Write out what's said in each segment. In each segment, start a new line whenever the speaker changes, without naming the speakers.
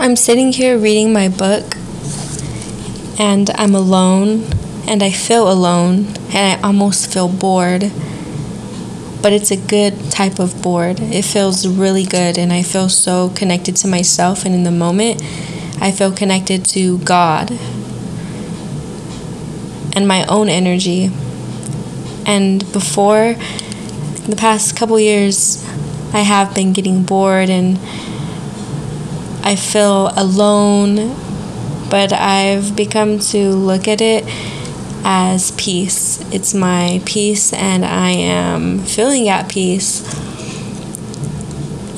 I'm sitting here reading my book and I'm alone and I feel alone and I almost feel bored. But it's a good type of bored. It feels really good and I feel so connected to myself and in the moment I feel connected to God and my own energy. And before the past couple years, I have been getting bored and I feel alone, but I've become to look at it as peace. It's my peace, and I am feeling at peace.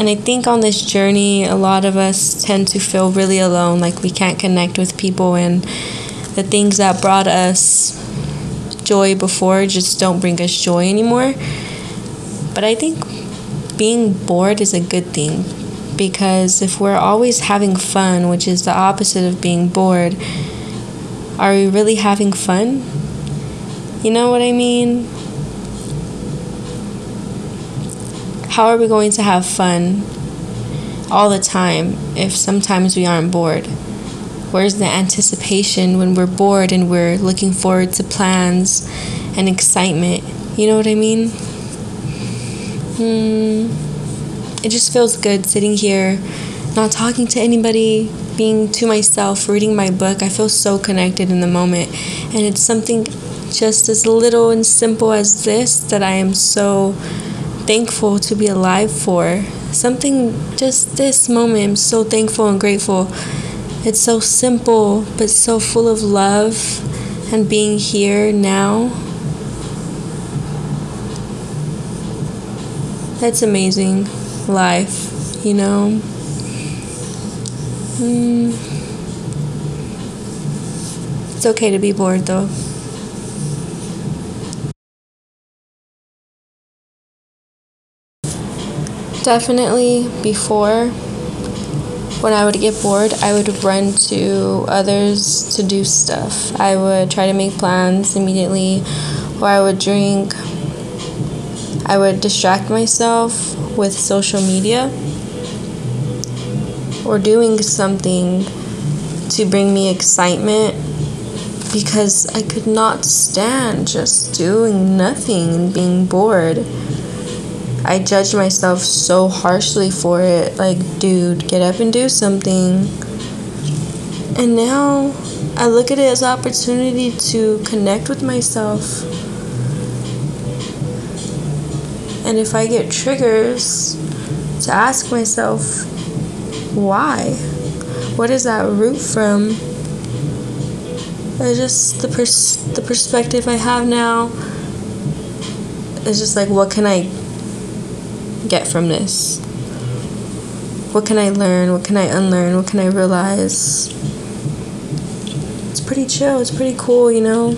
And I think on this journey, a lot of us tend to feel really alone, like we can't connect with people, and the things that brought us joy before just don't bring us joy anymore. But I think being bored is a good thing because if we're always having fun, which is the opposite of being bored, are we really having fun? You know what I mean? How are we going to have fun all the time if sometimes we aren't bored? Where's the anticipation when we're bored and we're looking forward to plans and excitement? You know what I mean? Hmm. It just feels good sitting here, not talking to anybody, being to myself, reading my book. I feel so connected in the moment. And it's something just as little and simple as this that I am so thankful to be alive for. Something just this moment, I'm so thankful and grateful. It's so simple, but so full of love and being here now. That's amazing life, you know. Mm. It's okay to be bored though. Definitely before, when I would get bored, I would run to others to do stuff. I would try to make plans immediately, or I would drink. I would distract myself with social media or doing something to bring me excitement because I could not stand just doing nothing and being bored. I judged myself so harshly for it. Like, dude, get up and do something. And now I look at it as an opportunity to connect with myself. And if I get triggers, to ask myself, why? What is that root from? It's just the pers- the perspective I have now. It's just like, what can I get from this? What can I learn? What can I unlearn? What can I realize? It's pretty chill. It's pretty cool, you know?